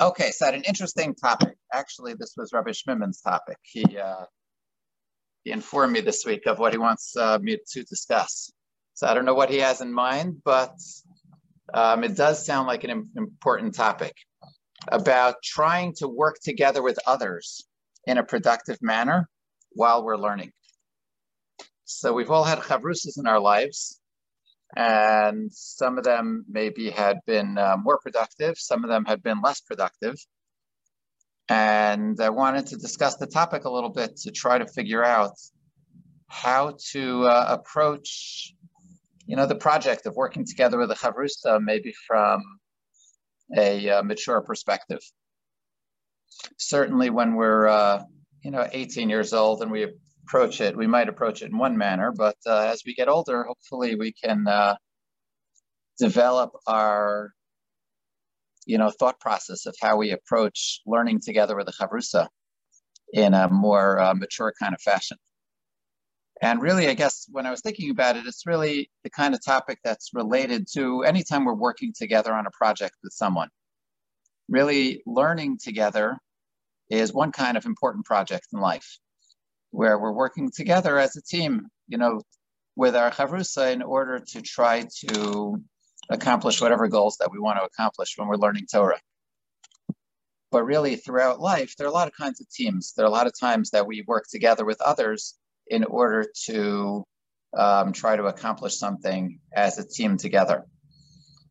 Okay, so an interesting topic. Actually, this was Rabbi Schmimin's topic. He uh, he informed me this week of what he wants uh, me to discuss. So I don't know what he has in mind, but um, it does sound like an important topic about trying to work together with others in a productive manner while we're learning. So we've all had chavrusas in our lives, and some of them maybe had been uh, more productive, some of them had been less productive. And I wanted to discuss the topic a little bit to try to figure out how to uh, approach, you know, the project of working together with the chavrusa, maybe from a uh, mature perspective. Certainly, when we're, uh, you know, 18 years old and we approach it, we might approach it in one manner, but uh, as we get older, hopefully we can uh, develop our you know thought process of how we approach learning together with the chavrusa in a more uh, mature kind of fashion. And really, I guess when I was thinking about it, it's really the kind of topic that's related to anytime we're working together on a project with someone. Really, learning together is one kind of important project in life where we're working together as a team, you know, with our chavrusa in order to try to accomplish whatever goals that we want to accomplish when we're learning Torah. But really, throughout life, there are a lot of kinds of teams. There are a lot of times that we work together with others in order to um, try to accomplish something as a team together.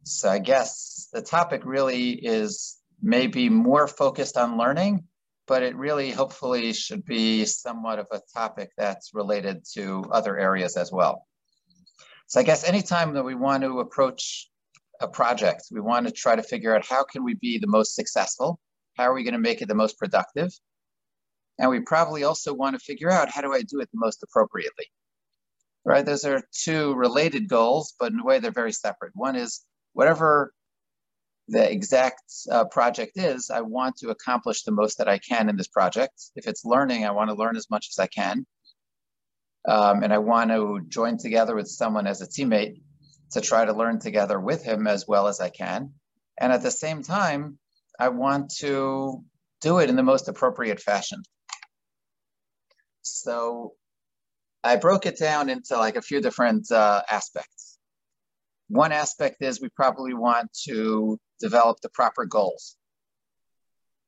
So I guess the topic really is maybe more focused on learning but it really hopefully should be somewhat of a topic that's related to other areas as well. So I guess anytime that we want to approach a project, we want to try to figure out how can we be the most successful? How are we going to make it the most productive? And we probably also want to figure out how do I do it the most appropriately? Right? Those are two related goals, but in a way they're very separate. One is whatever the exact uh, project is, I want to accomplish the most that I can in this project. If it's learning, I want to learn as much as I can. Um, and I want to join together with someone as a teammate to try to learn together with him as well as I can. And at the same time, I want to do it in the most appropriate fashion. So I broke it down into like a few different uh, aspects. One aspect is we probably want to develop the proper goals.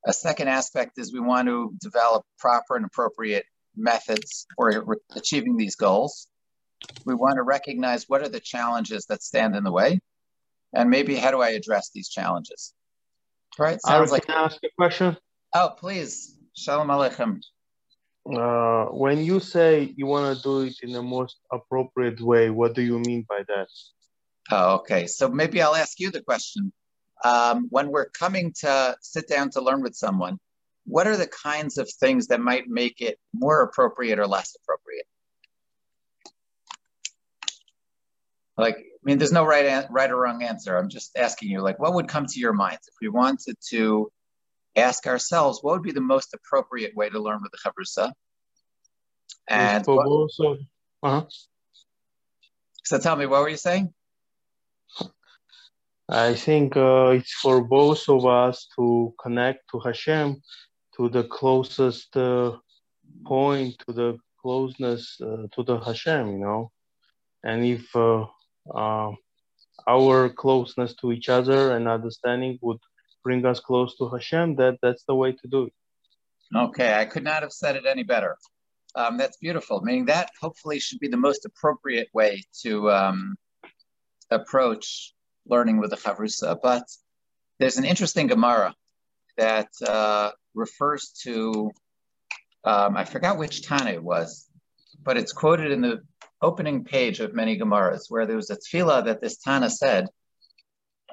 A second aspect is we want to develop proper and appropriate methods for achieving these goals. We want to recognize what are the challenges that stand in the way, and maybe how do I address these challenges. Right? Sounds like. Can I ask a question? Oh, please. Shalom Aleichem. Uh, when you say you want to do it in the most appropriate way, what do you mean by that? Oh, okay. So maybe I'll ask you the question um, when we're coming to sit down to learn with someone, what are the kinds of things that might make it more appropriate or less appropriate? Like, I mean, there's no right, right or wrong answer. I'm just asking you, like, what would come to your mind if we wanted to ask ourselves what would be the most appropriate way to learn with the chavrusa? And what, uh-huh. so tell me, what were you saying? I think uh, it's for both of us to connect to Hashem to the closest uh, point, to the closeness uh, to the Hashem, you know. And if uh, uh, our closeness to each other and understanding would bring us close to Hashem, that that's the way to do it. Okay, I could not have said it any better. Um, that's beautiful. Meaning that hopefully should be the most appropriate way to um, approach learning with the Chavrusa. But there's an interesting Gemara that uh, refers to, um, I forgot which Tana it was, but it's quoted in the opening page of many Gemaras where there was a tefillah that this Tana said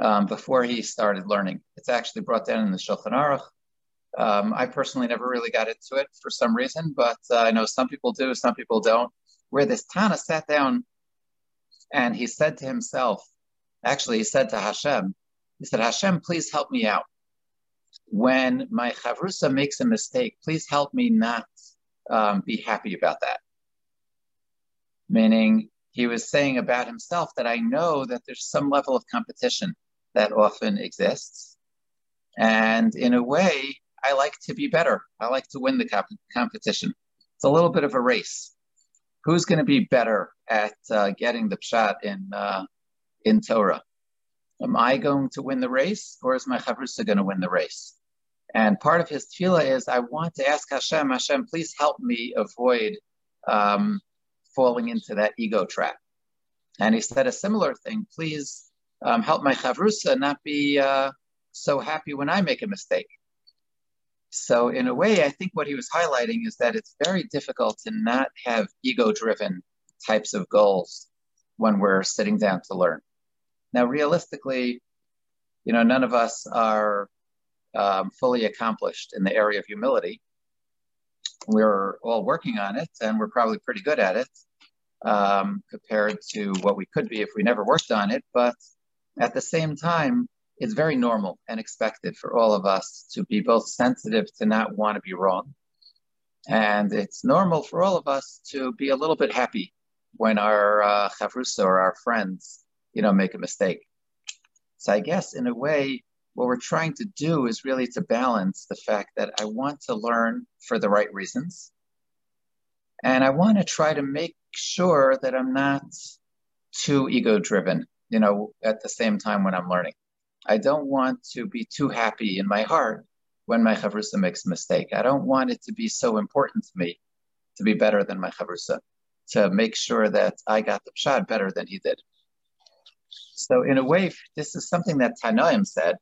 um, before he started learning. It's actually brought down in the Shulchan Aruch. Um, I personally never really got into it for some reason, but uh, I know some people do, some people don't. Where this Tana sat down and he said to himself, Actually, he said to Hashem, he said, Hashem, please help me out. When my chavrusa makes a mistake, please help me not um, be happy about that. Meaning, he was saying about himself that I know that there's some level of competition that often exists. And in a way, I like to be better. I like to win the comp- competition. It's a little bit of a race. Who's going to be better at uh, getting the shot in uh, in Torah? Am I going to win the race, or is my chavrusa going to win the race? And part of his tefillah is, I want to ask Hashem, Hashem, please help me avoid um, falling into that ego trap. And he said a similar thing, please um, help my chavrusa not be uh, so happy when I make a mistake. So, in a way, I think what he was highlighting is that it's very difficult to not have ego driven types of goals when we're sitting down to learn. Now, realistically, you know, none of us are um, fully accomplished in the area of humility. We're all working on it, and we're probably pretty good at it um, compared to what we could be if we never worked on it. But at the same time, it's very normal and expected for all of us to be both sensitive to not want to be wrong. And it's normal for all of us to be a little bit happy when our uh, chavrusa or our friends, you know, make a mistake. So I guess in a way, what we're trying to do is really to balance the fact that I want to learn for the right reasons. And I want to try to make sure that I'm not too ego driven, you know, at the same time when I'm learning. I don't want to be too happy in my heart when my chavrusa makes a mistake. I don't want it to be so important to me to be better than my chavrusa, to make sure that I got the shot better than he did. So in a way, this is something that Tanoim said,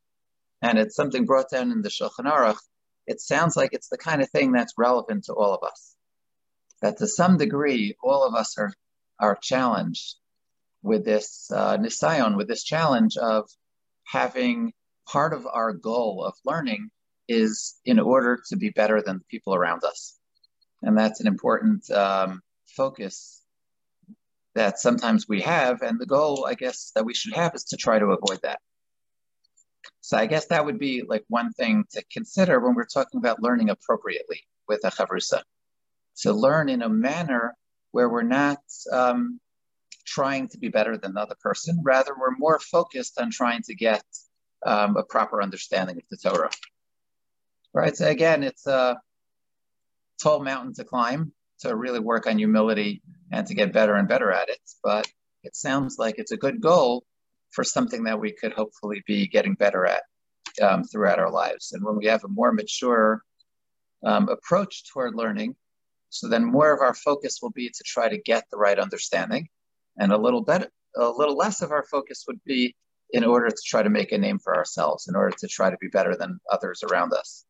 and it's something brought down in the Shulchan Aruch. It sounds like it's the kind of thing that's relevant to all of us. That to some degree, all of us are are challenged with this uh, nisayon, with this challenge of having part of our goal of learning is in order to be better than the people around us. And that's an important um, focus that sometimes we have. And the goal, I guess, that we should have is to try to avoid that. So I guess that would be like one thing to consider when we're talking about learning appropriately with a chavrusa. To learn in a manner where we're not um, trying to be better than the other person. Rather, we're more focused on trying to get um, a proper understanding of the Torah. Right. So again, it's a tall mountain to climb to really work on humility and to get better and better at it. But it sounds like it's a good goal for something that we could hopefully be getting better at um, throughout our lives. And when we have a more mature um, approach toward learning, so then more of our focus will be to try to get the right understanding and a little better, a little less of our focus would be in order to try to make a name for ourselves in order to try to be better than others around us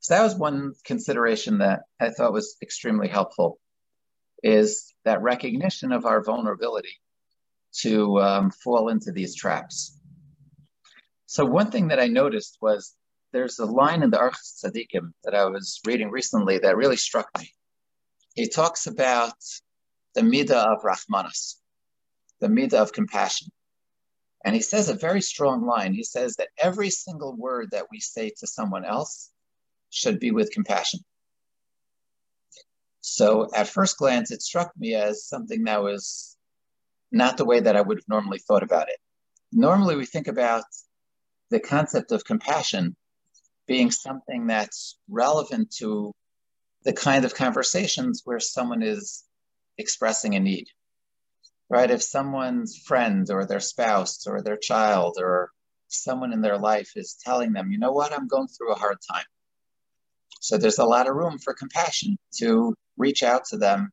so that was one consideration that i thought was extremely helpful is that recognition of our vulnerability to um, fall into these traps so one thing that i noticed was there's a line in the Orchos Tzaddikim that I was reading recently that really struck me. He talks about the midah of Rahmanas, the midah of compassion. And he says a very strong line. He says that every single word that we say to someone else should be with compassion. So at first glance, it struck me as something that was not the way that I would have normally thought about it. Normally, we think about the concept of compassion being something that's relevant to the kind of conversations where someone is expressing a need, right? If someone's friend or their spouse or their child or someone in their life is telling them, you know what, I'm going through a hard time. So there's a lot of room for compassion to reach out to them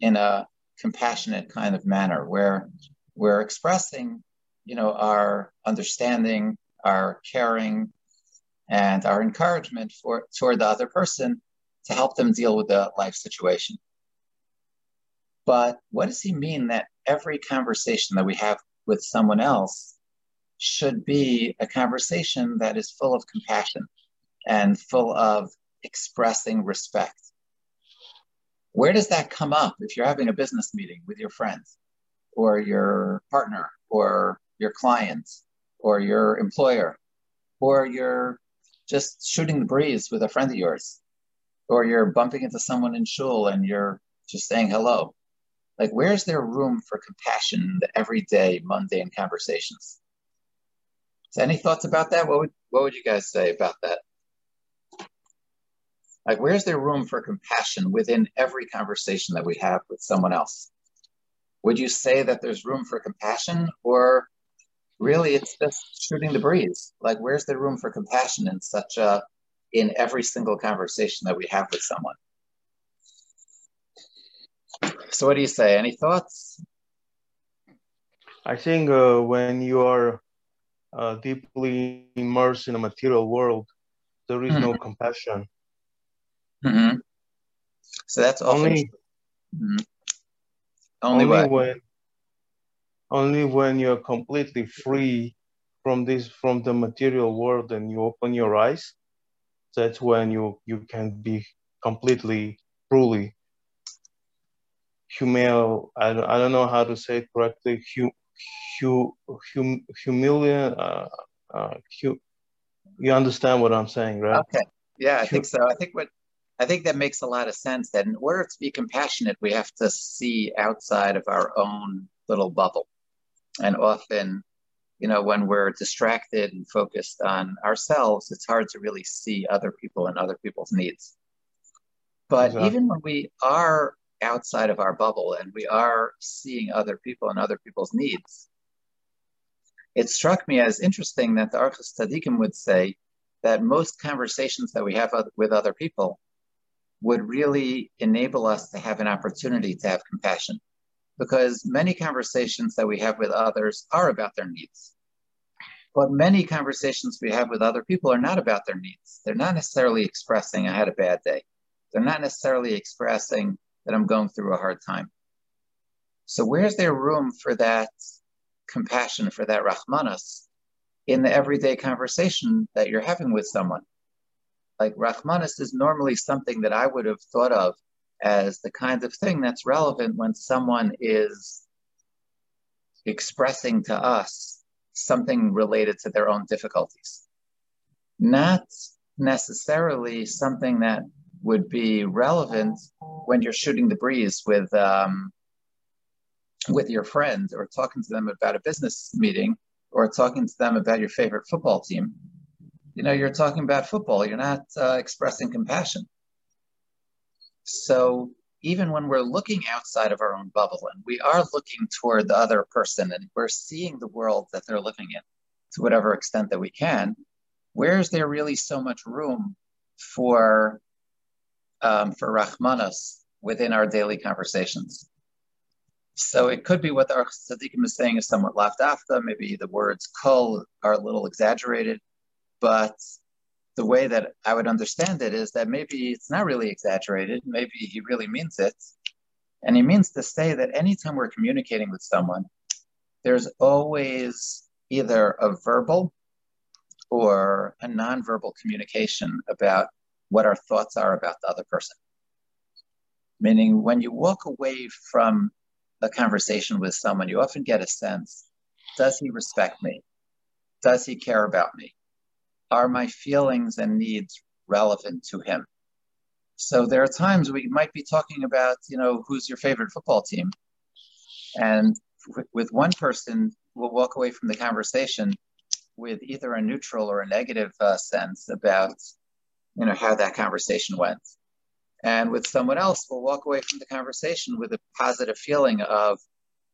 in a compassionate kind of manner where we're expressing, you know, our understanding, our caring, and our encouragement for toward the other person to help them deal with the life situation. But what does he mean that every conversation that we have with someone else should be a conversation that is full of compassion and full of expressing respect? Where does that come up if you're having a business meeting with your friends or your partner or your clients or your employer or you're just shooting the breeze with a friend of yours or you're bumping into someone in shul and you're just saying hello like, where's there room for compassion in the everyday, mundane conversations? So any thoughts about that? What would what would you guys say about that? Like, where's there room for compassion within every conversation that we have with someone else? Would you say that there's room for compassion, or really it's just shooting the breeze? Like, where's there room for compassion in such a in every single conversation that we have with someone? So, what do you say? Any thoughts? I think uh, when you are uh, deeply immersed in a material world, there is mm-hmm. no compassion. Mm-hmm. So that's only mm-hmm. only, only when only when you're completely free from this from the material world and you open your eyes. That's when you you can be completely truly humil. I don't, I don't know how to say it correctly. Hum, hum, hum, humiliate. Uh, uh, hum, you understand what I'm saying, right? Okay. Yeah, I think so. I think what I think that makes a lot of sense. That in order to be compassionate, we have to see outside of our own little bubble, and often, you know, when we're distracted and focused on ourselves, it's hard to really see other people and other people's needs. But exactly. even when we are outside of our bubble and we are seeing other people and other people's needs. It struck me as interesting that the Tzaddikim would say that most conversations that we have with other people would really enable us to have an opportunity to have compassion because many conversations that we have with others are about their needs. But many conversations we have with other people are not about their needs. They're not necessarily expressing, I had a bad day. They're not necessarily expressing, that I'm going through a hard time. So where's there room for that compassion, for that rahmanas in the everyday conversation that you're having with someone? Like rahmanas is normally something that I would have thought of as the kind of thing that's relevant when someone is expressing to us something related to their own difficulties. Not necessarily something that would be relevant when you're shooting the breeze with um, with your friends or talking to them about a business meeting or talking to them about your favorite football team. You know, you're talking about football. You're not uh, expressing compassion. So even when we're looking outside of our own bubble and we are looking toward the other person and we're seeing the world that they're living in to whatever extent that we can, where is there really so much room for um, for Rahmanas within our daily conversations. So it could be what the Tzaddikim is saying is somewhat left after. Maybe the words kol are a little exaggerated, but the way that I would understand it is that maybe it's not really exaggerated. Maybe he really means it. And he means to say that anytime we're communicating with someone, there's always either a verbal or a nonverbal communication about what our thoughts are about the other person. Meaning, when you walk away from a conversation with someone, you often get a sense does he respect me? Does he care about me? Are my feelings and needs relevant to him? So there are times we might be talking about, you know, who's your favorite football team? And with one person, we'll walk away from the conversation with either a neutral or a negative uh, sense about you know how that conversation went and with someone else we'll walk away from the conversation with a positive feeling of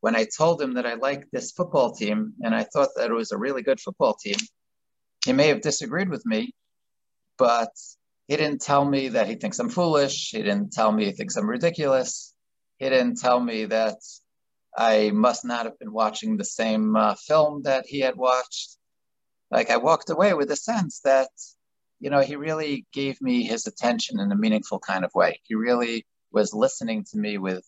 when i told him that i liked this football team and i thought that it was a really good football team he may have disagreed with me but he didn't tell me that he thinks i'm foolish. He didn't tell me he thinks i'm ridiculous. He didn't tell me that i must not have been watching the same uh, film that he had watched. Like i walked away with a sense that you know, he really gave me his attention in a meaningful kind of way. He really was listening to me with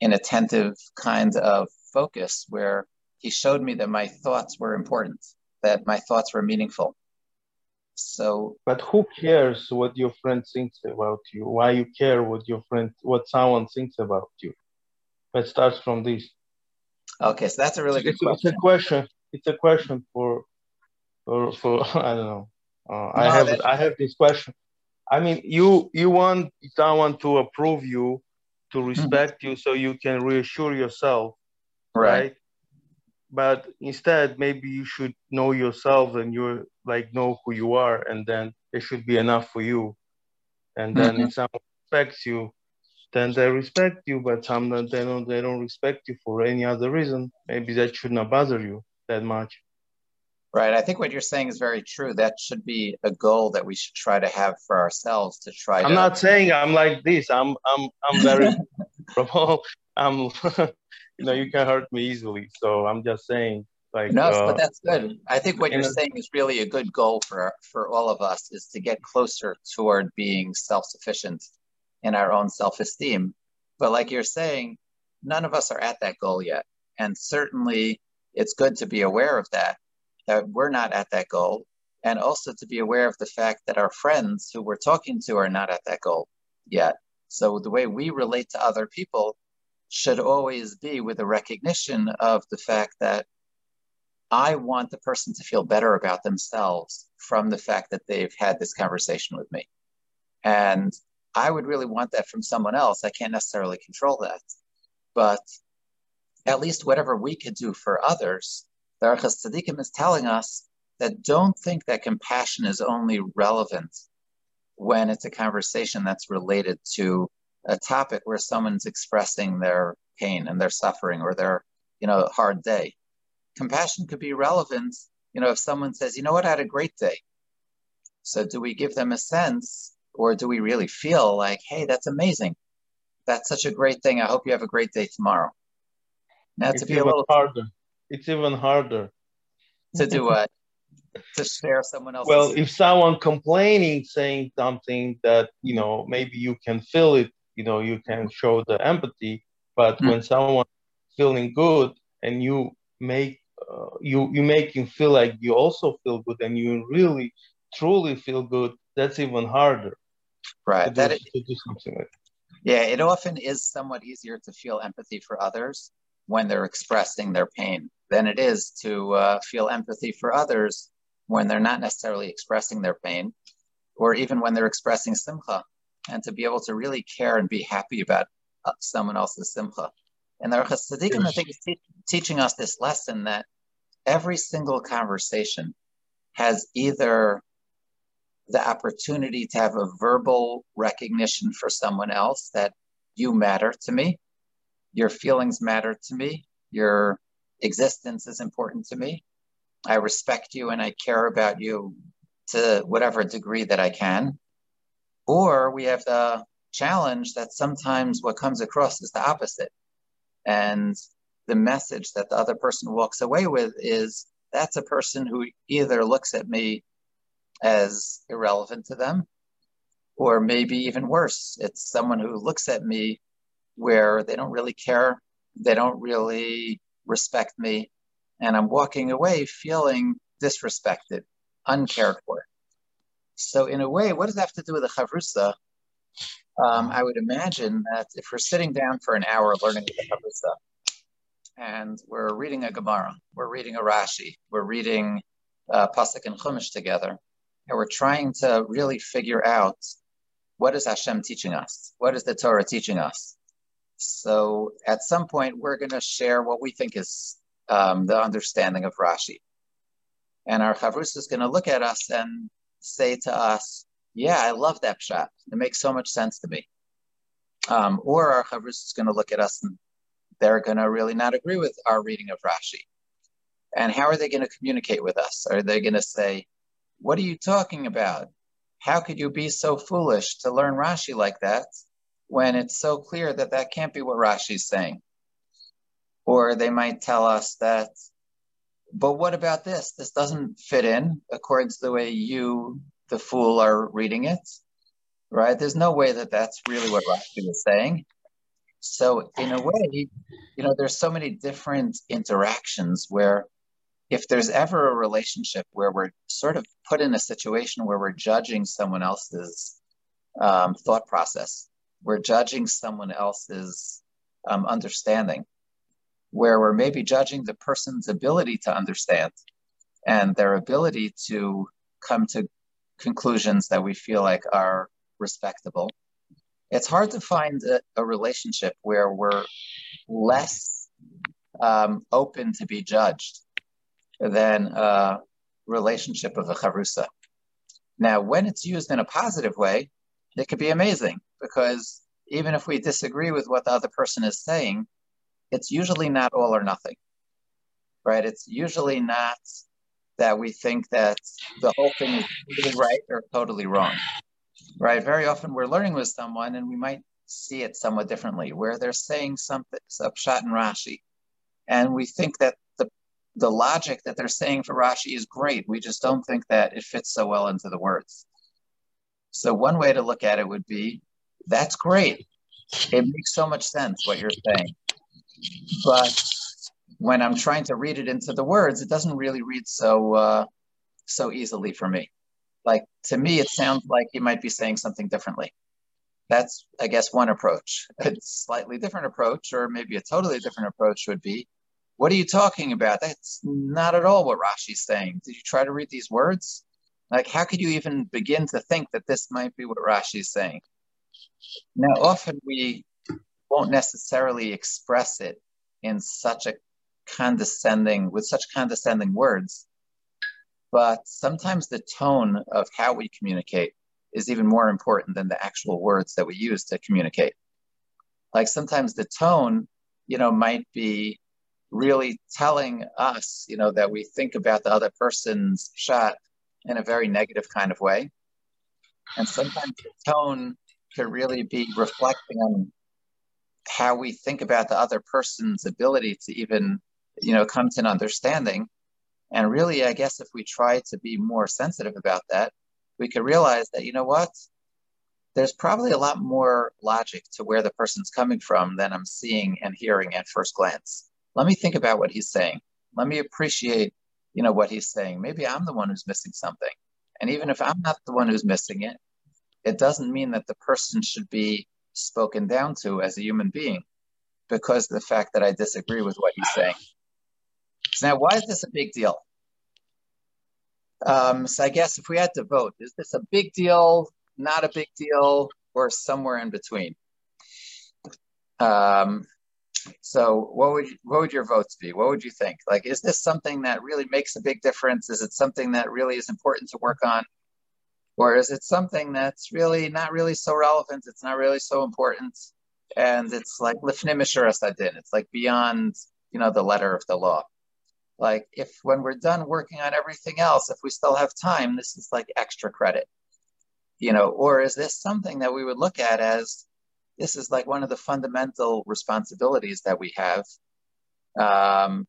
an attentive kind of focus where he showed me that my thoughts were important, that my thoughts were meaningful. So But who cares what your friend thinks about you? Why you care what your friend what someone thinks about you? Let's start from this. Okay, so that's a really it's, good question. It's a question. It's a question for for for I don't know uh, I have that... I have this question. I mean, you you want someone to approve you, to mm-hmm. respect mm-hmm. you, so you can reassure yourself, right? right? But instead maybe you should know yourself and you like know who you are and then it should be enough for you. And then mm-hmm. if someone respects you then they respect you but sometimes they don't they don't respect you for any other reason. Maybe that should not bother you that much. Right. I think what you're saying is very true. That should be a goal that we should try to have for ourselves to try i'm to... not saying i'm like this. I'm i'm i'm very i'm you know, you can hurt me easily. So I'm just saying, like, no, uh, but that's good. I think what you're saying is really a good goal for for all of us is to get closer toward being self-sufficient in our own self-esteem. But like you're saying, none of us are at that goal yet, and certainly it's good to be aware of that that we're not at that goal and also to be aware of the fact that our friends who we're talking to are not at that goal yet. So the way we relate to other people should always be with a recognition of the fact that I want the person to feel better about themselves from the fact that they've had this conversation with me. And I would really want that from someone else. I can't necessarily control that. But at least whatever we could do for others, the Orchos Tzaddikim is telling us that don't think that compassion is only relevant when it's a conversation that's related to a topic where someone's expressing their pain and their suffering or their you know hard day. Compassion could be relevant you know if someone says you know what? I had a great day. So do we give them a sense or do we really feel like hey that's amazing. That's such a great thing. I hope you have a great day tomorrow. Now it's to be a little harder. It's even harder. To do what? To share someone else well if someone complaining saying something that you know maybe you can feel it you know you can show the empathy but mm. when someone feeling good and you make uh, you you make him feel like you also feel good and you really truly feel good that's even harder right to do, that it, to do something like yeah it often is somewhat easier to feel empathy for others when they're expressing their pain than it is to uh, feel empathy for others when they're not necessarily expressing their pain or even when they're expressing simcha and to be able to really care and be happy about uh, someone else's simcha. And the Orchos Tzaddikim, I think, is te- teaching us this lesson that every single conversation has either the opportunity to have a verbal recognition for someone else that you matter to me, your feelings matter to me, your existence is important to me. I respect you and I care about you to whatever degree that I can. Or we have the challenge that sometimes what comes across is the opposite. And the message that the other person walks away with is that's a person who either looks at me as irrelevant to them, or maybe even worse, it's someone who looks at me where they don't really care, they don't really respect me, and I'm walking away feeling disrespected, uncared for. So, in a way, what does that have to do with the chavrusa? Um, I would imagine that if we're sitting down for an hour learning the chavrusa, and we're reading a Gemara, we're reading a Rashi, we're reading uh, Pasuk and Chumash together, and we're trying to really figure out what is Hashem teaching us? What is the Torah teaching us? So at some point, we're going to share what we think is um, the understanding of Rashi. And our Chavrus is going to look at us and say to us, yeah, I love that shot. It makes so much sense to me. Um, or our Chavris is going to look at us and they're going to really not agree with our reading of Rashi. And how are they going to communicate with us? Are they going to say, What are you talking about? How could you be so foolish to learn Rashi like that when it's so clear that that can't be what Rashi's saying? Or they might tell us that but what about this? This doesn't fit in according to the way you, the fool, are reading it, right? There's no way that that's really what Rashi is saying. So, in a way, you know, there's so many different interactions where if there's ever a relationship where we're sort of put in a situation where we're judging someone else's um, thought process, we're judging someone else's um, understanding, where we're maybe judging the person's ability to understand and their ability to come to conclusions that we feel like are respectable. It's hard to find a, a relationship where we're less um, open to be judged than a relationship of a chavrusa. Now, when it's used in a positive way, it could be amazing because even if we disagree with what the other person is saying, it's usually not all or nothing, right? It's usually not that we think that the whole thing is totally right or totally wrong, right? Very often we're learning with someone and we might see it somewhat differently, where they're saying something, Pshat and Rashi, and we think that the the logic that they're saying for Rashi is great. We just don't think that it fits so well into the words. So one way to look at it would be, that's great. It makes so much sense what you're saying. But when I'm trying to read it into the words, it doesn't really read so uh, so easily for me. Like to me, it sounds like he might be saying something differently. That's, I guess, one approach. A slightly different approach, or maybe a totally different approach, would be, "What are you talking about? That's not at all what Rashi's saying. Did you try to read these words? Like, how could you even begin to think that this might be what Rashi's saying?" Now, often we won't necessarily express it in such a condescending, with such condescending words. But sometimes the tone of how we communicate is even more important than the actual words that we use to communicate. Like sometimes the tone, you know, might be really telling us, you know, that we think about the other person's shot in a very negative kind of way. And sometimes the tone could really be reflecting on how we think about the other person's ability to even you know come to an understanding. And really i guess if we try to be more sensitive about that we could realize that you know what? There's probably a lot more logic to where the person's coming from than i'm seeing and hearing at first glance. Let me think about what he's saying. Let me appreciate you know what he's saying. Maybe i'm the one who's missing something. And even if i'm not the one who's missing it it doesn't mean that the person should be spoken down to as a human being because the fact that I disagree with what he's saying. So now, why is this a big deal? Um, so I guess if we had to vote, is this a big deal, not a big deal, or somewhere in between? Um, so what would what would your votes be? What would you think? Like, is this something that really makes a big difference? Is it something that really is important to work on? Or is it something that's really not really so relevant? It's not really so important. And it's like. It's like beyond, you know, the letter of the law. Like if when we're done working on everything else, if we still have time, this is like extra credit. You know, or is this something that we would look at as this is like one of the fundamental responsibilities that we have. Um,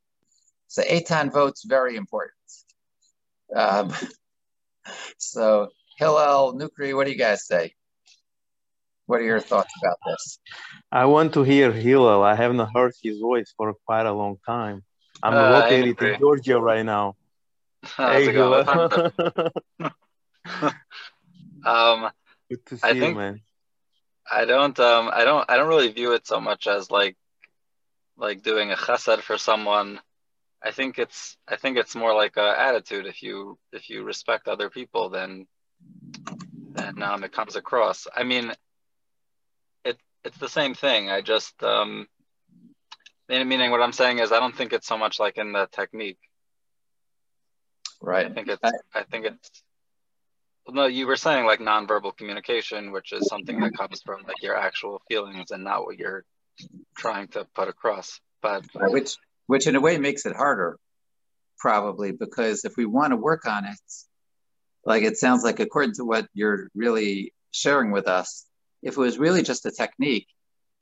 so Eitan votes very important. Um, so Hillel, Nukri, what do you guys say? What are your thoughts about this? I want to hear Hillel. I haven't heard his voice for quite a long time. I'm uh, located in Georgia right now. hey, Hillel. um, Good to see I you, think, man. I don't um I don't I don't really view it so much as like like doing a chesed for someone I think it's I think it's more like a attitude. If you if you respect other people, then then um, it comes across. I mean, it it's the same thing. I just um, meaning what I'm saying is I don't think it's so much like in the technique. Right. I think it's I think it's no, you were saying like nonverbal communication, which is something that comes from like your actual feelings and not what you're trying to put across. But which which in a way makes it harder, probably because if we want to work on it, like it sounds like according to what you're really sharing with us, if it was really just a technique,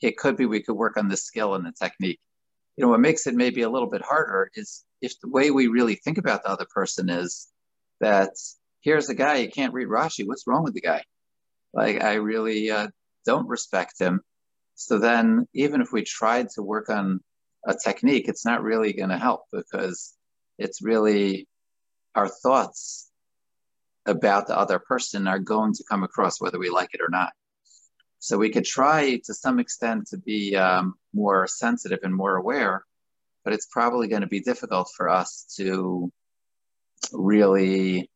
it could be we could work on the skill and the technique. You know, what makes it maybe a little bit harder is if the way we really think about the other person is that here's a guy, you can't read Rashi. What's wrong with the guy? Like, I really uh, don't respect him. So then, even if we tried to work on a technique, it's not really going to help because it's really our thoughts about the other person are going to come across whether we like it or not. So we could try to some extent to be um, more sensitive and more aware, but it's probably going to be difficult for us to really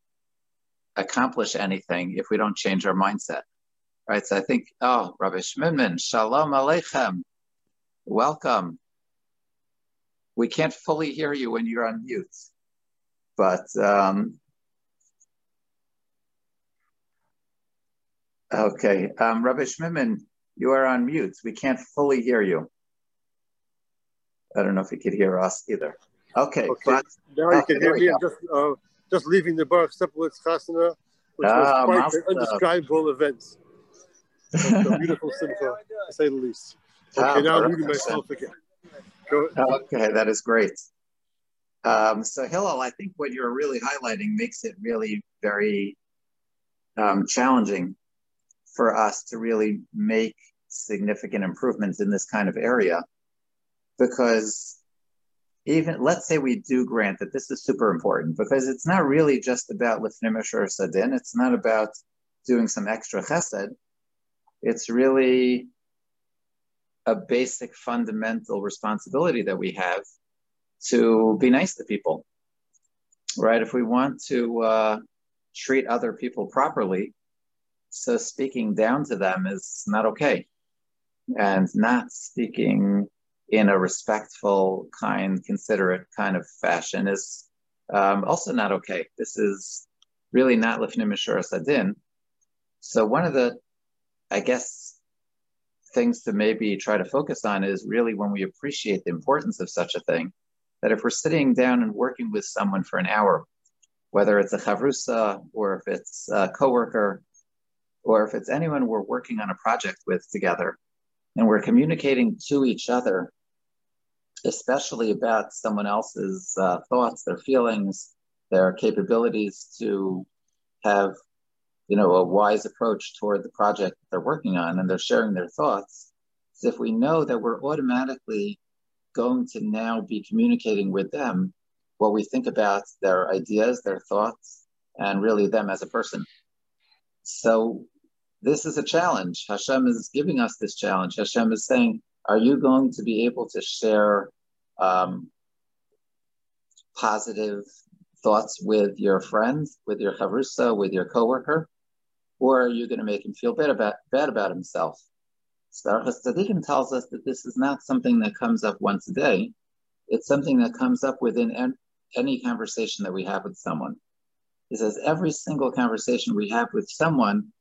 accomplish anything if we don't change our mindset. Right. So I think, oh, Rabbi Shmimon, Shalom Aleichem. Welcome. we can't fully hear you when you're on mute, but um, okay, um, Rabbi you are on mute. We can't fully hear you. I don't know if you could hear us either. Okay, Okay, but now you oh, can hear me. I'm just, uh, just leaving the Baruch Steplitz Chasana, which Ah, was quite Master. an undescribable event. A beautiful simcha, to say the least. Ah, Okay, now I'm muting myself again. Okay, that is great. Um, so Hillel, I think what you're really highlighting makes it really very um, challenging for us to really make significant improvements in this kind of area because even let's say we do grant that this is super important because it's not really just about lifnim mishuras hadin. It's not about doing some extra chesed. It's really a basic fundamental responsibility that we have to be nice to people, right? If we want to uh, treat other people properly, so speaking down to them is not okay. And not speaking in a respectful, kind, considerate kind of fashion is um, also not okay. This is really not lifnim mishuras hadin. So one of the, I guess, things to maybe try to focus on is really when we appreciate the importance of such a thing, that if we're sitting down and working with someone for an hour, whether it's a chavrusa or if it's a coworker, or if it's anyone we're working on a project with together, and we're communicating to each other, especially about someone else's uh, thoughts, their feelings, their capabilities to have, you know, a wise approach toward the project they're working on, and they're sharing their thoughts. So if we know that we're automatically going to now be communicating with them what we think about their ideas, their thoughts, and really them as a person. So this is a challenge. Hashem is giving us this challenge. Hashem is saying, Are you going to be able to share um, positive thoughts with your friend, with your chavrusa, with your coworker? Or are you going to make him feel bad about, bad about himself? Starchas Tzadikim tells us that this is not something that comes up once a day. It's something that comes up within any conversation that we have with someone. He says every single conversation we have with someone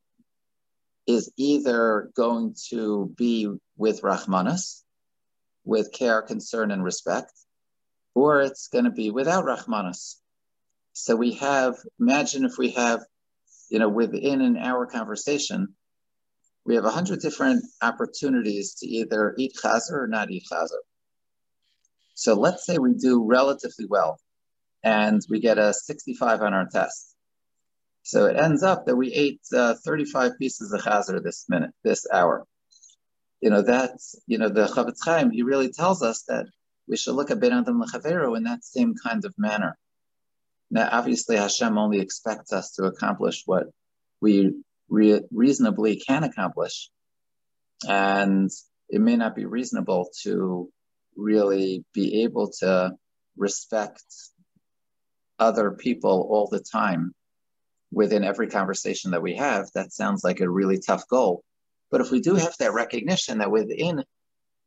is either going to be with Rahmanas, with care, concern, and respect, or it's going to be without Rahmanas. So we have, imagine if we have, you know, within an hour conversation, we have a hundred different opportunities to either eat chazer or not eat chazer. So let's say we do relatively well and we get a 65 on our test. So it ends up that we ate uh, 35 pieces of chazer this minute, this hour. You know, that's, you know, the Chofetz Chaim, he really tells us that we should look at Ben Adam Lechavero in that same kind of manner. Now, obviously, Hashem only expects us to accomplish what we re- reasonably can accomplish. And it may not be reasonable to really be able to respect other people all the time within every conversation that we have. That sounds like a really tough goal. But if we do have that recognition that within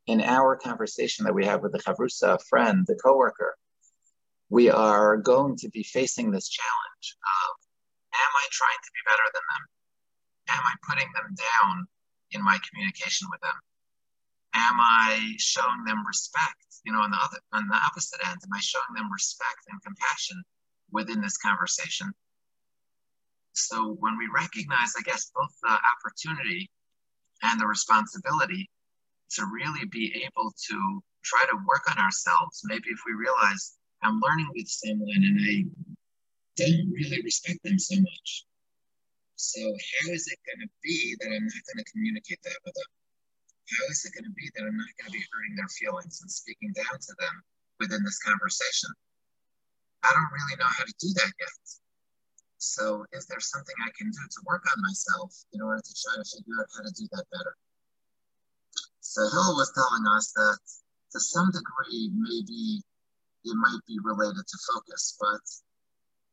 in our conversation that we have with the chavrusa, friend, the coworker, we are going to be facing this challenge of, am I trying to be better than them? Am I putting them down in my communication with them? Am I showing them respect? You know, on the other, on the opposite end, am I showing them respect and compassion within this conversation? So when we recognize, I guess, both the opportunity and the responsibility to really be able to try to work on ourselves, maybe if we realize I'm learning with someone and I don't really respect them so much. So how is it going to be that I'm not going to communicate that with them? How is it going to be that I'm not going to be hurting their feelings and speaking down to them within this conversation? I don't really know how to do that yet. So is there something I can do to work on myself in order to try to figure out how to do that better? So Hill was telling us that to some degree, maybe it might be related to focus, but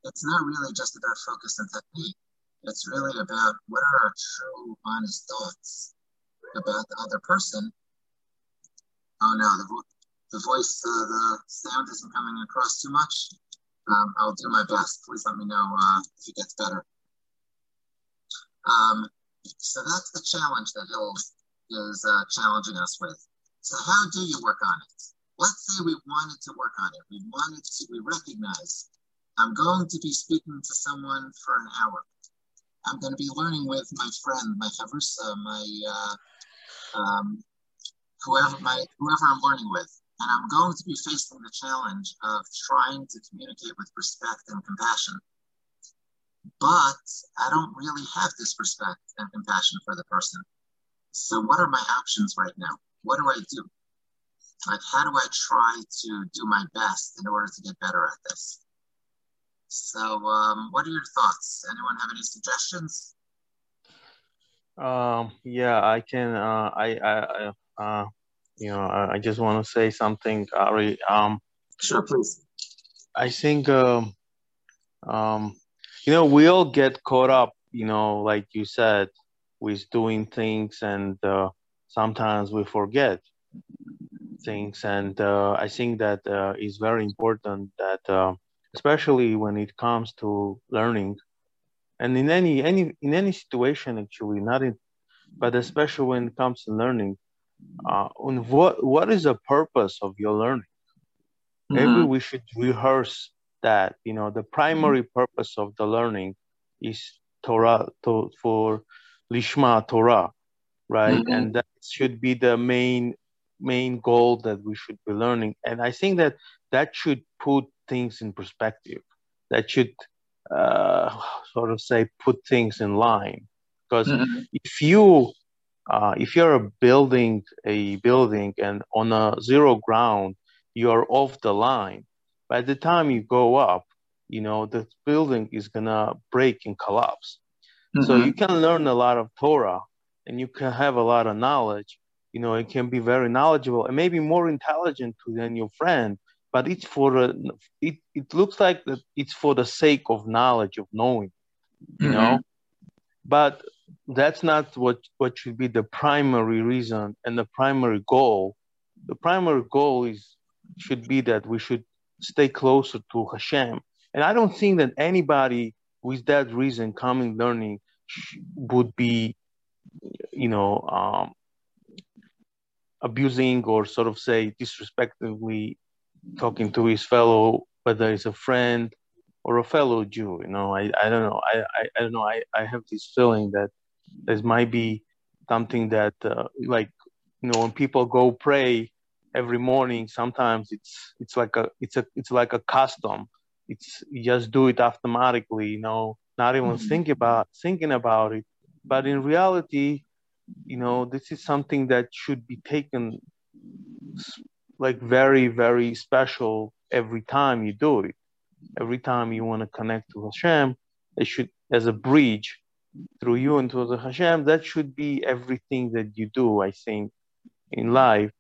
it's not really just about focus and technique. It's really about what are our true, honest thoughts about the other person. Oh no, the, the voice, uh, the sound isn't coming across too much, um, I'll do my best. Please let me know uh, if it gets better. Um, so that's the challenge that Hills is uh, challenging us with. So how do you work on it? Let's say we wanted to work on it. We wanted to, we recognize I'm going to be speaking to someone for an hour. I'm going to be learning with my friend, my chavrusa, my uh, um, whoever my whoever I'm learning with, and I'm going to be facing the challenge of trying to communicate with respect and compassion. But I don't really have this respect and compassion for the person. So what are my options right now? What do I do? Like, how do I try to do my best in order to get better at this? So, um, what are your thoughts? Anyone have any suggestions? Um, yeah, I can. Uh, I, I, uh, you know, I, I just want to say something, Ari. Um, sure, please. I think, um, um, you know, we all get caught up, you know, like you said, with doing things, and uh, sometimes we forget things. And uh, I think that uh, is very important that, uh, especially when it comes to learning, and in any any in any situation actually, not in, but especially when it comes to learning, uh, on what what is the purpose of your learning? Mm-hmm. Maybe we should rehearse that. You know, the primary mm-hmm. purpose of the learning is Torah to, for Lishma Torah, right? Mm-hmm. And that should be the main main goal that we should be learning. And I think that that should put things in perspective. That should uh, sort of say put things in line. Because mm-hmm. if you uh, if you're building a building and on a zero ground, you are off the line. By the time you go up, you know, the building is gonna break and collapse. Mm-hmm. So you can learn a lot of Torah and you can have a lot of knowledge. You know, it can be very knowledgeable and maybe more intelligent than your friend, but it's for a, it, it looks like that it's for the sake of knowledge, of knowing, you mm-hmm. know. But that's not what what should be the primary reason and the primary goal. The primary goal is should be that we should stay closer to hashem. And i don't think that anybody with that reason coming learning would be you know um, abusing or sort of say disrespectfully talking to his fellow whether it's a friend or a fellow Jew. You know, I, I don't know. I, I, I don't know. I, I have this feeling that there might be something that uh, like you know when people go pray every morning sometimes it's it's like a it's a it's like a custom it's you just do it automatically you know not even mm-hmm. think about thinking about it but in reality you know this is something that should be taken like very very special every time you do it every time you want to connect to Hashem, it should as a bridge through you into the Hashem. That should be everything that you do, I think, in life.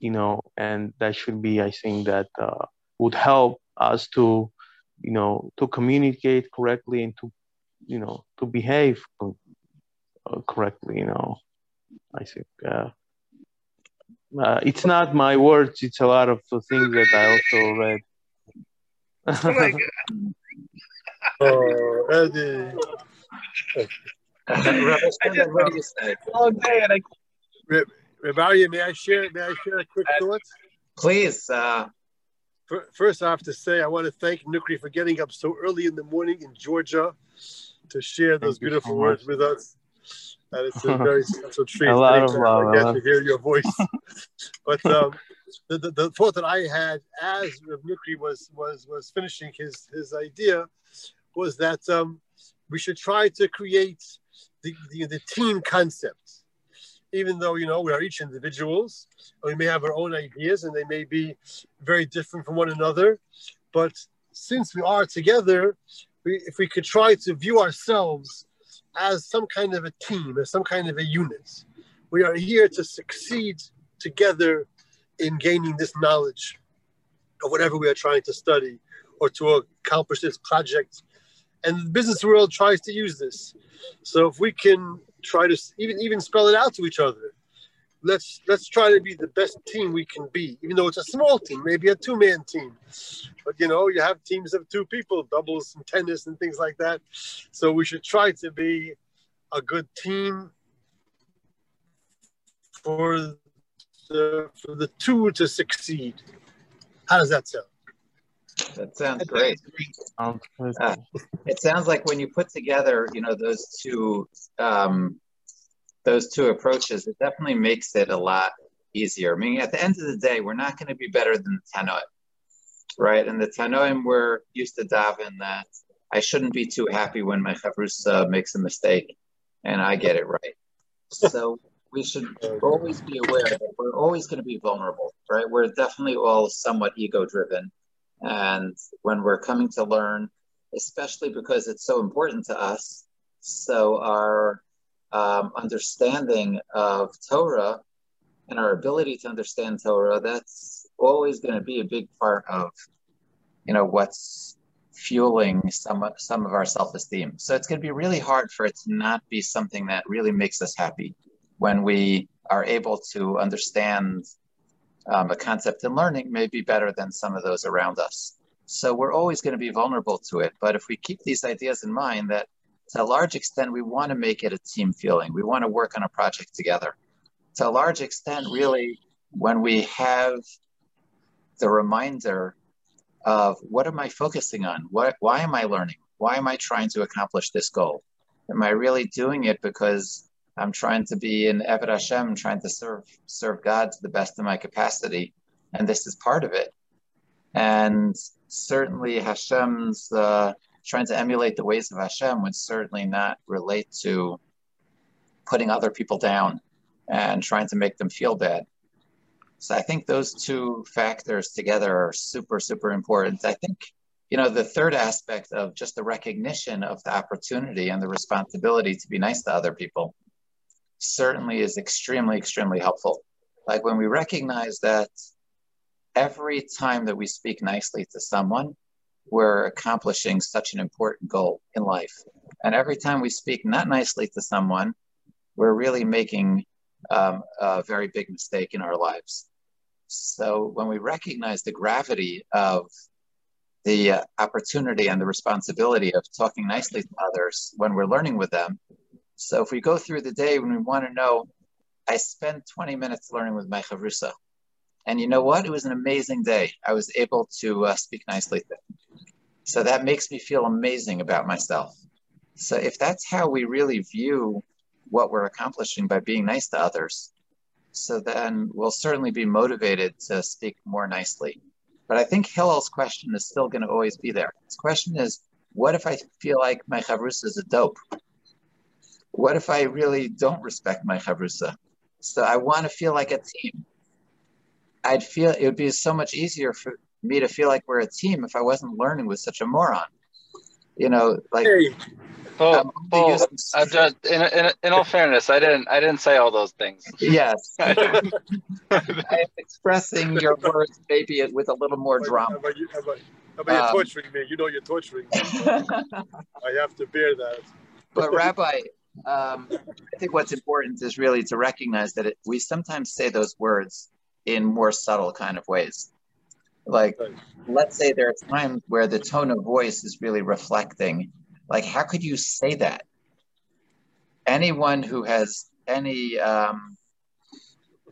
You know, and that should be, I think, that uh, would help us to, you know, to communicate correctly and to, you know, to behave uh, correctly. You know, I think. Uh, uh, it's not my words; it's a lot of things that I also read Oh my god. oh, Eddie. what do you say? Long day and I. Rebalia, may I share? May I share a quick thought? Please. Uh... First, I have to say I want to thank Nukri for getting up so early in the morning in Georgia to share those beautiful so words with us. And it's a very special treat. a lot of love. I get to hear your voice. but um, the, the, the, thought that I had as Rav Nukri was was was finishing his his idea was that um, we should try to create the, the, the team concept. Even though you know we are each individuals, we may have our own ideas and they may be very different from one another, but since we are together, we, if we could try to view ourselves as some kind of a team, as some kind of a unit, we are here to succeed together in gaining this knowledge of whatever we are trying to study or to accomplish this project. And the business world tries to use this. So if we can try to even even spell it out to each other, let's let's try to be the best team we can be, even though it's a small team, maybe a two-man team. But you know, you have teams of two people, doubles and tennis and things like that. So we should try to be a good team for the for the two to succeed. How does that sound? That sounds great. Uh, it sounds like when you put together, you know, those two um, those two approaches, it definitely makes it a lot easier. I mean, at the end of the day, we're not going to be better than the Tanoim, right? And the Tanoim were used to daven that I shouldn't be too happy when my chavrusa makes a mistake and I get it right. So we should always be aware that we're always going to be vulnerable, right? We're definitely all somewhat ego driven. And when we're coming to learn, especially because it's so important to us, so our um, understanding of Torah and our ability to understand Torah, that's always going to be a big part of, you know, what's fueling some some of our self-esteem. So it's going to be really hard for it to not be something that really makes us happy when we are able to understand um, a concept in learning may be better than some of those around us. So we're always going to be vulnerable to it. But if we keep these ideas in mind that to a large extent, we want to make it a team feeling. We want to work on a project together. To a large extent, really, when we have the reminder of what am I focusing on? What, why am I learning? Why am I trying to accomplish this goal? Am I really doing it because I'm trying to be an Eved Hashem, trying to serve serve God to the best of my capacity, and this is part of it. And certainly Hashem's uh, trying to emulate the ways of Hashem would certainly not relate to putting other people down and trying to make them feel bad. So I think those two factors together are super, super important. I think, you know, the third aspect of just the recognition of the opportunity and the responsibility to be nice to other people certainly is extremely, extremely helpful. Like when we recognize that every time that we speak nicely to someone, we're accomplishing such an important goal in life. And every time we speak not nicely to someone, we're really making um, a very big mistake in our lives. So when we recognize the gravity of the uh, opportunity and the responsibility of talking nicely to others when we're learning with them. So if we go through the day when we want to know, I spent 20 minutes learning with my chavrusa. And you know what? It was an amazing day. I was able to uh, speak nicely. So that makes me feel amazing about myself. So if that's how we really view what we're accomplishing by being nice to others, so then we'll certainly be motivated to speak more nicely. But I think Hillel's question is still going to always be there. His question is, what if I feel like my chavrusa is a dope? What if I really don't respect my chavrusa? So I want to feel like a team. I'd feel it would be so much easier for me to feel like we're a team if I wasn't learning with such a moron. You know, like. Hey. Oh, oh just, in, in, in all fairness, I didn't I didn't say all those things. Yes, I am expressing your words maybe with a little more drama. How about you? How about, how about um, you torturing me? You know you're torturing me. I have to bear that. But Rabbi, um, I think what's important is really to recognize that it, we sometimes say those words in more subtle kind of ways. Like, let's say there are times where the tone of voice is really reflecting. Like, how could you say that? Anyone who has any um,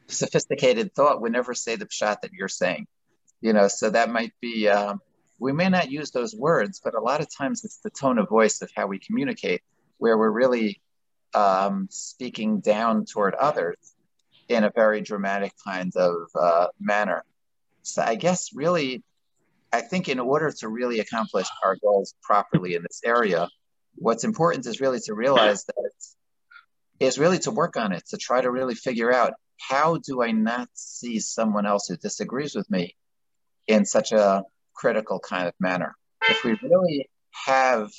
sophisticated thought would never say the pshat that you're saying. You know, so that might be. Um, we may not use those words, but a lot of times it's the tone of voice of how we communicate, where we're really um, speaking down toward others in a very dramatic kind of uh, manner. So I guess really, I think in order to really accomplish our goals properly in this area, what's important is really to realize that is really to work on it, to try to really figure out how do I not see someone else who disagrees with me in such a critical kind of manner. If we really have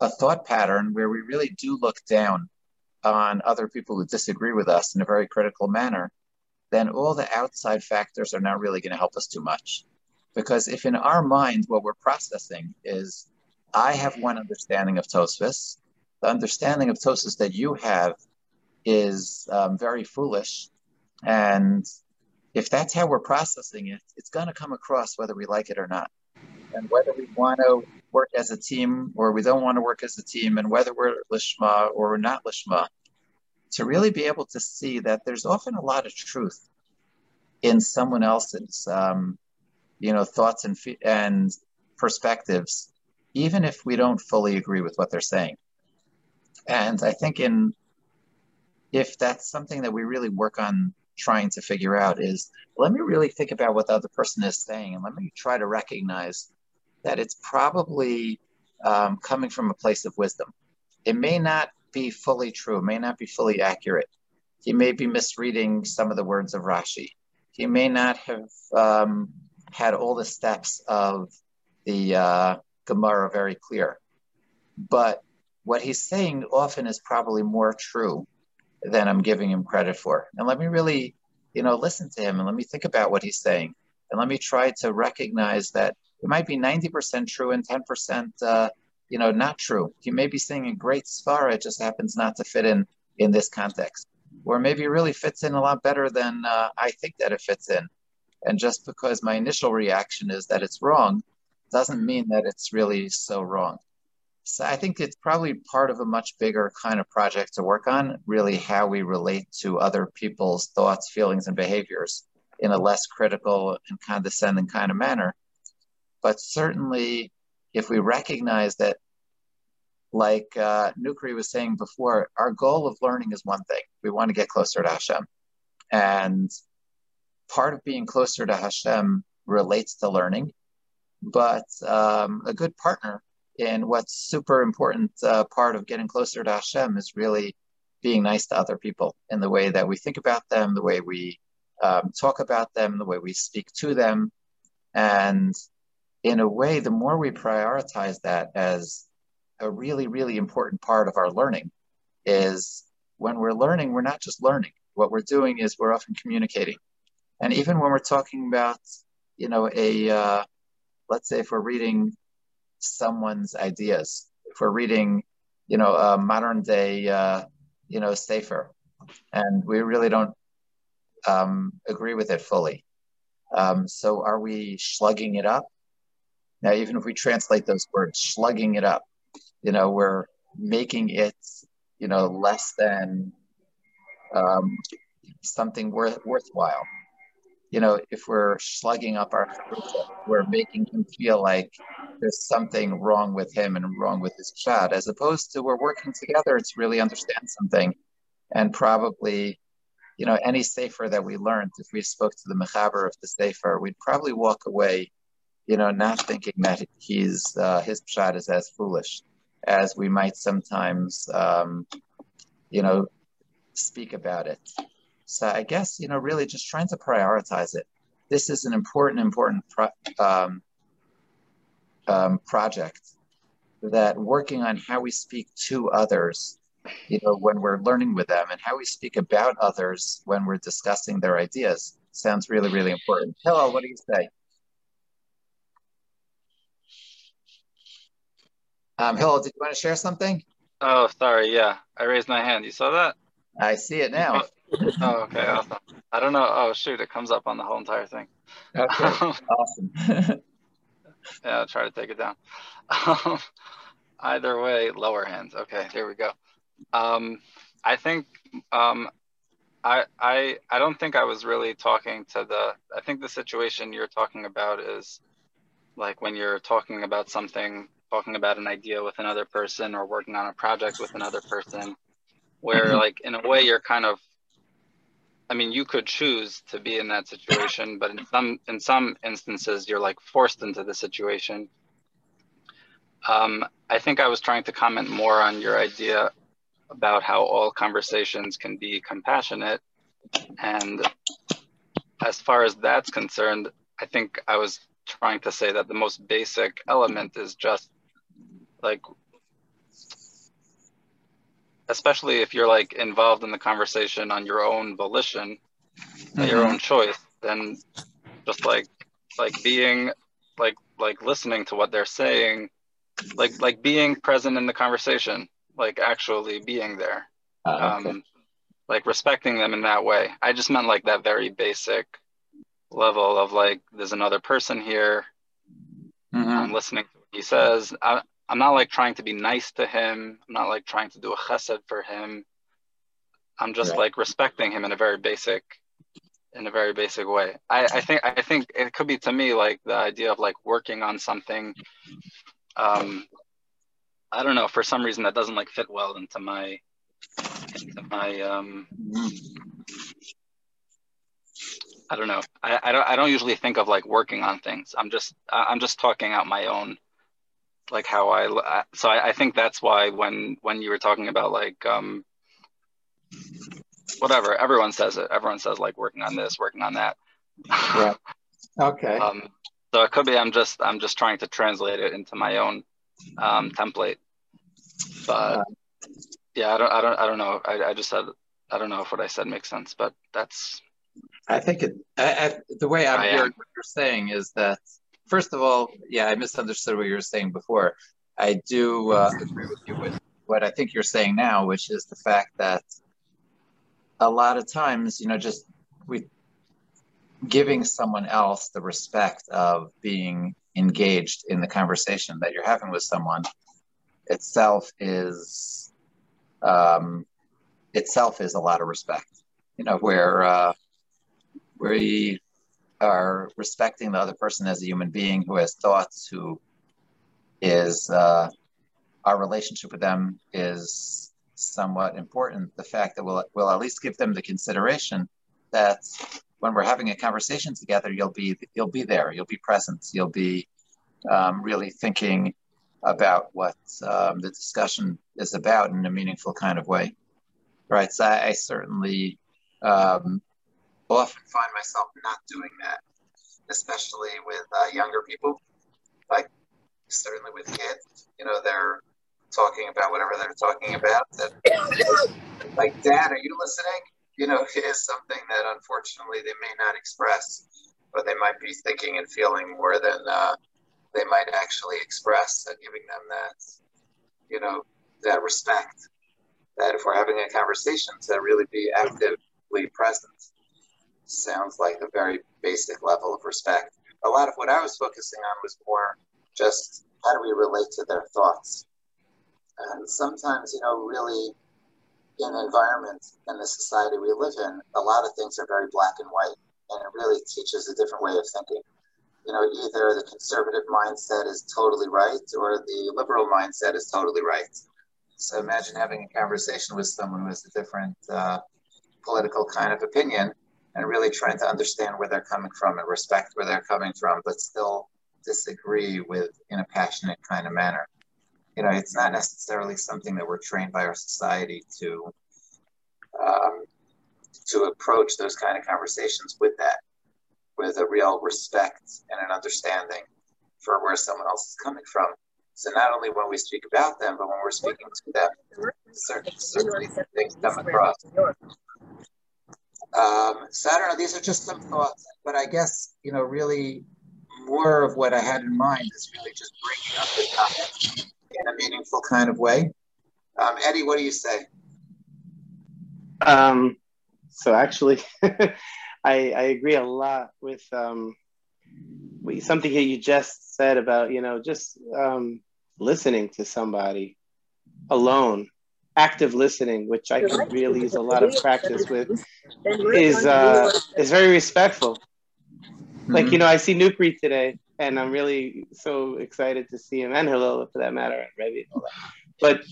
a thought pattern where we really do look down on other people who disagree with us in a very critical manner, then all the outside factors are not really going to help us too much. Because if in our mind what we're processing is, I have one understanding of Tosfos, the understanding of Tosfos that you have is um, very foolish, And if that's how we're processing it, it's going to come across whether we like it or not. And whether we want to work as a team or we don't want to work as a team, and whether we're lishma or we're not lishma, to really be able to see that there's often a lot of truth in someone else's, um, you know, thoughts and and perspectives, even if we don't fully agree with what they're saying. And I think in if that's something that we really work on trying to figure out is let me really think about what the other person is saying and let me try to recognize that it's probably um, coming from a place of wisdom. It may not be fully true, may not be fully accurate. He may be misreading some of the words of Rashi. He may not have um, had all the steps of the uh, Gemara very clear. But what he's saying often is probably more true than I'm giving him credit for. And let me really, you know, listen to him and let me think about what he's saying. And let me try to recognize that it might be 90% true and 10%, uh, you know, not true. You may be saying a great svara, it just happens not to fit in in this context. Or maybe it really fits in a lot better than uh, I think that it fits in. And just because my initial reaction is that it's wrong, doesn't mean that it's really so wrong. So I think it's probably part of a much bigger kind of project to work on, really how we relate to other people's thoughts, feelings, and behaviors in a less critical and condescending kind of manner. But certainly, if we recognize that, like uh, Nukri was saying before, our goal of learning is one thing. We want to get closer to Hashem. And part of being closer to Hashem relates to learning. But um, a good partner in what's super important uh, part of getting closer to Hashem is really being nice to other people in the way that we think about them, the way we um, talk about them, the way we speak to them. And in a way, the more we prioritize that as a really, really important part of our learning, is when we're learning, we're not just learning. What we're doing is we're often communicating. And even when we're talking about, you know, a, uh, let's say if we're reading someone's ideas. If we're reading, you know, a modern day, uh, you know, sefer, and we really don't um, agree with it fully. Um, so are we slugging it up? Now, even if we translate those words, slugging it up, you know, we're making it, you know, less than um, something worth worthwhile you know, if we're slugging up our we're making him feel like there's something wrong with him and wrong with his child, as opposed to we're working together to really understand something. And probably, you know, any sefer that we learned, if we spoke to the mechaber of the sefer, we'd probably walk away, you know, not thinking that he's uh, his pshat is as foolish as we might sometimes, um, you know, speak about it. So I guess, you know, really just trying to prioritize it. This is an important, important pro- um, um, project that working on how we speak to others, you know, when we're learning with them and how we speak about others when we're discussing their ideas sounds really, really important. Hello, what do you say? Um, Hello, did you want to share something? Oh, sorry. Yeah, I raised my hand. You saw that? I see it now. oh, okay, awesome. I don't know. Oh, shoot, it comes up on the whole entire thing. Okay, awesome. yeah, I'll try to take it down. Um, either way, lower hands. Okay, there we go. Um, I think um, I I I don't think I was really talking to the. I think the situation you're talking about is like when you're talking about something, talking about an idea with another person, or working on a project with another person, where mm-hmm. like in a way you're kind of I mean, you could choose to be in that situation, but in some in some instances, you're like forced into the situation. Um, I think I was trying to comment more on your idea about how all conversations can be compassionate, and as far as that's concerned, I think I was trying to say that the most basic element is just like especially if you're like involved in the conversation on your own volition, mm-hmm. your own choice, then just like like being like like listening to what they're saying, like like being present in the conversation, like actually being there. Uh, okay. um, like respecting them in that way. I just meant like that very basic level of like, there's another person here. Mm-hmm. I'm listening to what he says. I, I'm not like trying to be nice to him. I'm not like trying to do a chesed for him. I'm just right. like respecting him in a very basic, in a very basic way. I, I think I think it could be to me like the idea of like working on something. Um, I don't know. For some reason, that doesn't like fit well into my into my um. I don't know. I, I don't I don't usually think of like working on things. I'm just I'm just talking out my own like how I so I, I think that's why when when you were talking about like um whatever everyone says it everyone says like working on this working on that. Yeah. Okay. Um so it could be I'm just I'm just trying to translate it into my own um template. But yeah I don't I don't I don't know. I, I just said I don't know if what I said makes sense but that's I think it I, I, the way I'm hearing what you're saying is that first of all, yeah, I misunderstood what you were saying before. I do uh, agree with you with what I think you're saying now, which is the fact that a lot of times, you know, just we giving someone else the respect of being engaged in the conversation that you're having with someone itself is um, itself is a lot of respect. You know, where uh, where we are respecting the other person as a human being who has thoughts, who is uh, our relationship with them is somewhat important. The fact that we'll, we'll at least give them the consideration that when we're having a conversation together, you'll be you'll be there, you'll be present, you'll be um, really thinking about what um, the discussion is about in a meaningful kind of way, right? So I, I certainly um, often find myself not doing that, especially with uh, younger people. Like certainly with kids, you know, they're talking about whatever they're talking about. That, like, Dad, are you listening? You know, is something that unfortunately they may not express, but they might be thinking and feeling more than uh, they might actually express, and giving them that, you know, that respect. That if we're having a conversation, to really be actively present sounds like a very basic level of respect. A lot of what I was focusing on was more just how do we relate to their thoughts. And sometimes, you know, really in the environment and the society we live in, a lot of things are very black and white, and it really teaches a different way of thinking. You know, either the conservative mindset is totally right or the liberal mindset is totally right. So imagine having a conversation with someone who has a different uh, political kind of opinion and really trying to understand where they're coming from and respect where they're coming from, but still disagree with in a passionate kind of manner. You know, it's not necessarily something that we're trained by our society to um, to approach those kind of conversations with that, with a real respect and an understanding for where someone else is coming from. So not only when we speak about them, but when we're speaking to them, certain, certainly things come across. Um, so I don't know. These are just some thoughts, but I guess you know, really, more of what I had in mind is really just bringing up the topic in a meaningful kind of way. Um, Eddie, what do you say? Um, so actually, I, I agree a lot with um, something that you just said about you know just um, listening to somebody alone active listening, which I can really use a lot of practice with, is uh, is very respectful. Mm-hmm. Like you know, I see Nukri today, and I'm really so excited to see him and Hillel for that matter, and Rebbe and. But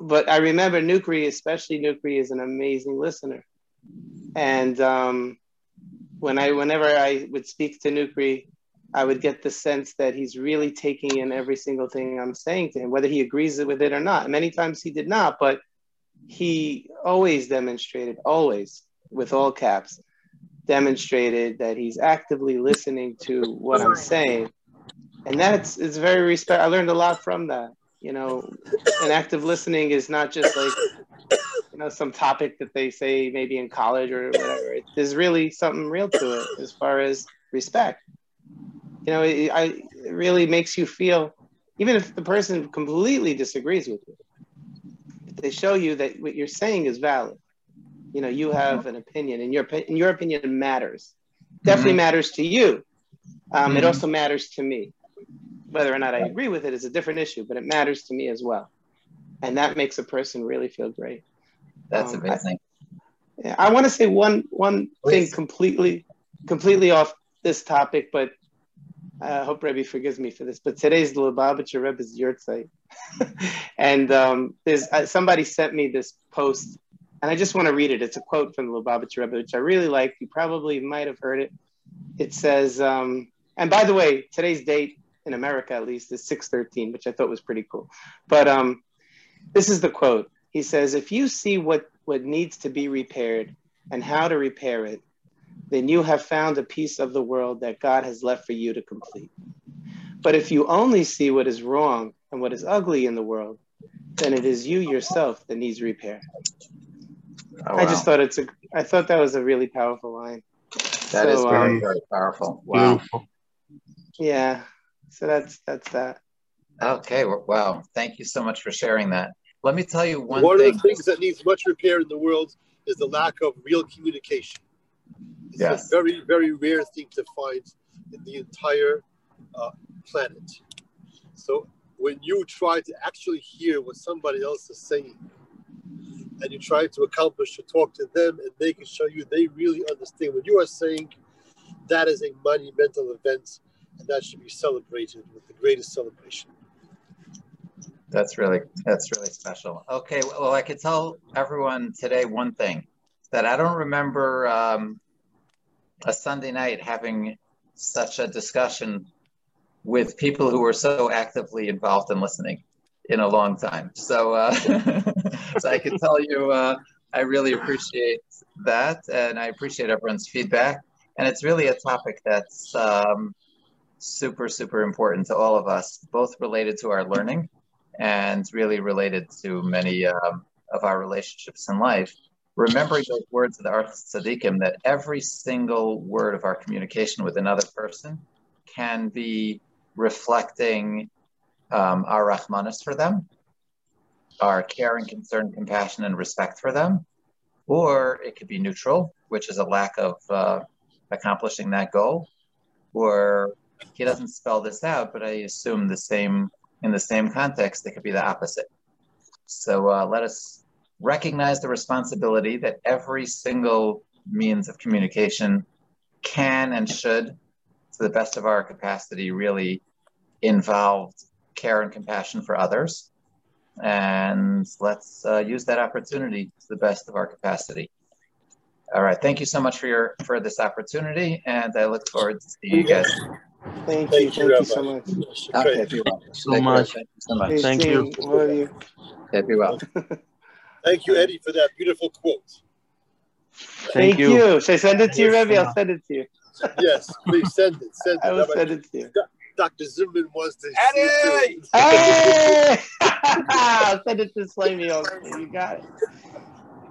but I remember Nukri, especially Nukri, is an amazing listener, and um, when I whenever I would speak to Nukri, I would get the sense that he's really taking in every single thing I'm saying to him, whether he agrees with it or not. Many times he did not, but he always demonstrated, always with all caps, demonstrated that he's actively listening to what I'm saying. And that's it's very respect. I learned a lot from that. You know, an active listening is not just like you know some topic that they say maybe in college or whatever. It, there's really something real to it as far as respect. You know, it, I, it really makes you feel, even if the person completely disagrees with you, they show you that what you're saying is valid. you know, you have an opinion, and your and your opinion matters. Definitely mm-hmm. matters to you. Um, mm-hmm. It also matters to me. Whether or not I agree with it is a different issue, but it matters to me as well, and that makes a person really feel great. That's um, amazing. I, I want to say one one Please. thing completely completely off this topic, but I hope Rebbe forgives me for this. But today's the Lubavitcher Rebbe's yahrzeit, and um, there's uh, somebody sent me this post and I just want to read it. It's a quote from the Lubavitcher Rebbe, which I really like. You probably might have heard it. It says, um, and by the way, today's date in America at least is 613, which I thought was pretty cool. But um, this is the quote. He says, if you see what, what needs to be repaired and how to repair it, then you have found a piece of the world that God has left for you to complete. But if you only see what is wrong and what is ugly in the world, then it is you yourself that needs repair. Oh, wow. I just thought it's a. I thought that was a really powerful line. That so, is very um, very powerful. Wow. Yeah. So that's that's that. Okay. Wow. Thank you so much for sharing that. Let me tell you one. One thing. of the things that needs much repair in the world is the lack of real communication. It's yes. a very very rare thing to find in the entire uh, planet. So when you try to actually hear what somebody else is saying and you try to accomplish to talk to them and they can show you they really understand what you are saying that is a monumental event and that should be celebrated with the greatest celebration that's really that's really special okay well i could tell everyone today one thing that i don't remember um, a sunday night having such a discussion with people who were so actively involved in listening in a long time. So, uh, so I can tell you, uh, I really appreciate that, and I appreciate everyone's feedback. And it's really a topic that's um, super, super important to all of us, both related to our learning and really related to many um, of our relationships in life. Remembering those words of the Orchos Tzaddikim, that every single word of our communication with another person can be reflecting um, our rahmanis for them, our care and concern, compassion, and respect for them, or it could be neutral, which is a lack of uh, accomplishing that goal, or he doesn't spell this out, but I assume the same in the same context, it could be the opposite. So uh, let us recognize the responsibility that every single means of communication can and should, to the best of our capacity, really involve care and compassion for others. And let's uh, use that opportunity to the best of our capacity. All right. Thank you so much for your for this opportunity, and I look forward to seeing you guys. Thank you. Thank you so much. Okay, be well. So much. Thank you so much. Thank you. Love you. Okay, be well. Thank you, Eddie, for that beautiful quote. Thank, Thank you. you. Should I send it to you, Rebbe? I'll send it to you. yes, please send it. Send it. I will send it to you. Dr. Zimmerman wants to Eddie! Hey! I'll send it to Slavey. You got it.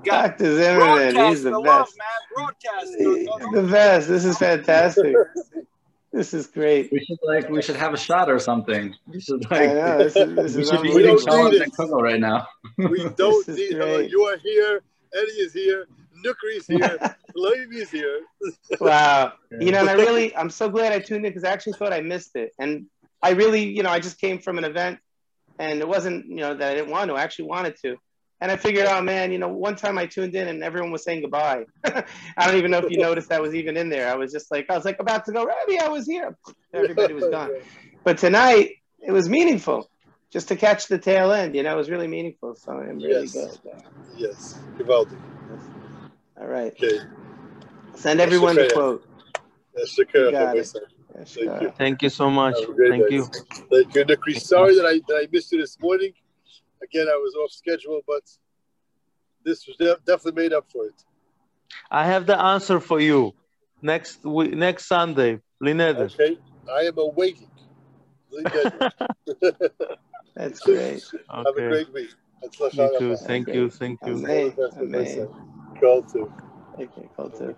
Got Dr. Zimmerman, he's the, the best. Love, man. the best. This is fantastic. This is great. We should like we should have a shot or something. We should like know, this is, this we is should be eating Charlotte and Coco right now. We don't need her. you are here, Eddie is here, Nukri's here, Levy's here. wow. You know, and I really, I'm so glad I tuned in because I actually thought I missed it. And I really, you know, I just came from an event and it wasn't, you know, that I didn't want to, I actually wanted to. And I figured, oh man, you know, one time I tuned in and everyone was saying goodbye. I don't even know if you noticed that was even in there. I was just like, I was like about to go, Rabbi, I was here. Everybody was gone. But tonight it was meaningful just to catch the tail end. You know, it was really meaningful. So I'm really yes. good. Yes, Givaldi. All right. Okay. Send everyone the quote. Thank you. Thank you so much. Thank you. Thank you, Nick. Sorry that I that I missed you this morning. Again, I was off schedule, but this was de- definitely made up for it. I have the answer for you next week, next Sunday, Lineda. Okay, I am awaiting. That's great. Have okay. a great week. You too. Thank you. Thank you. Amen. Amen. Call to. Okay, call to.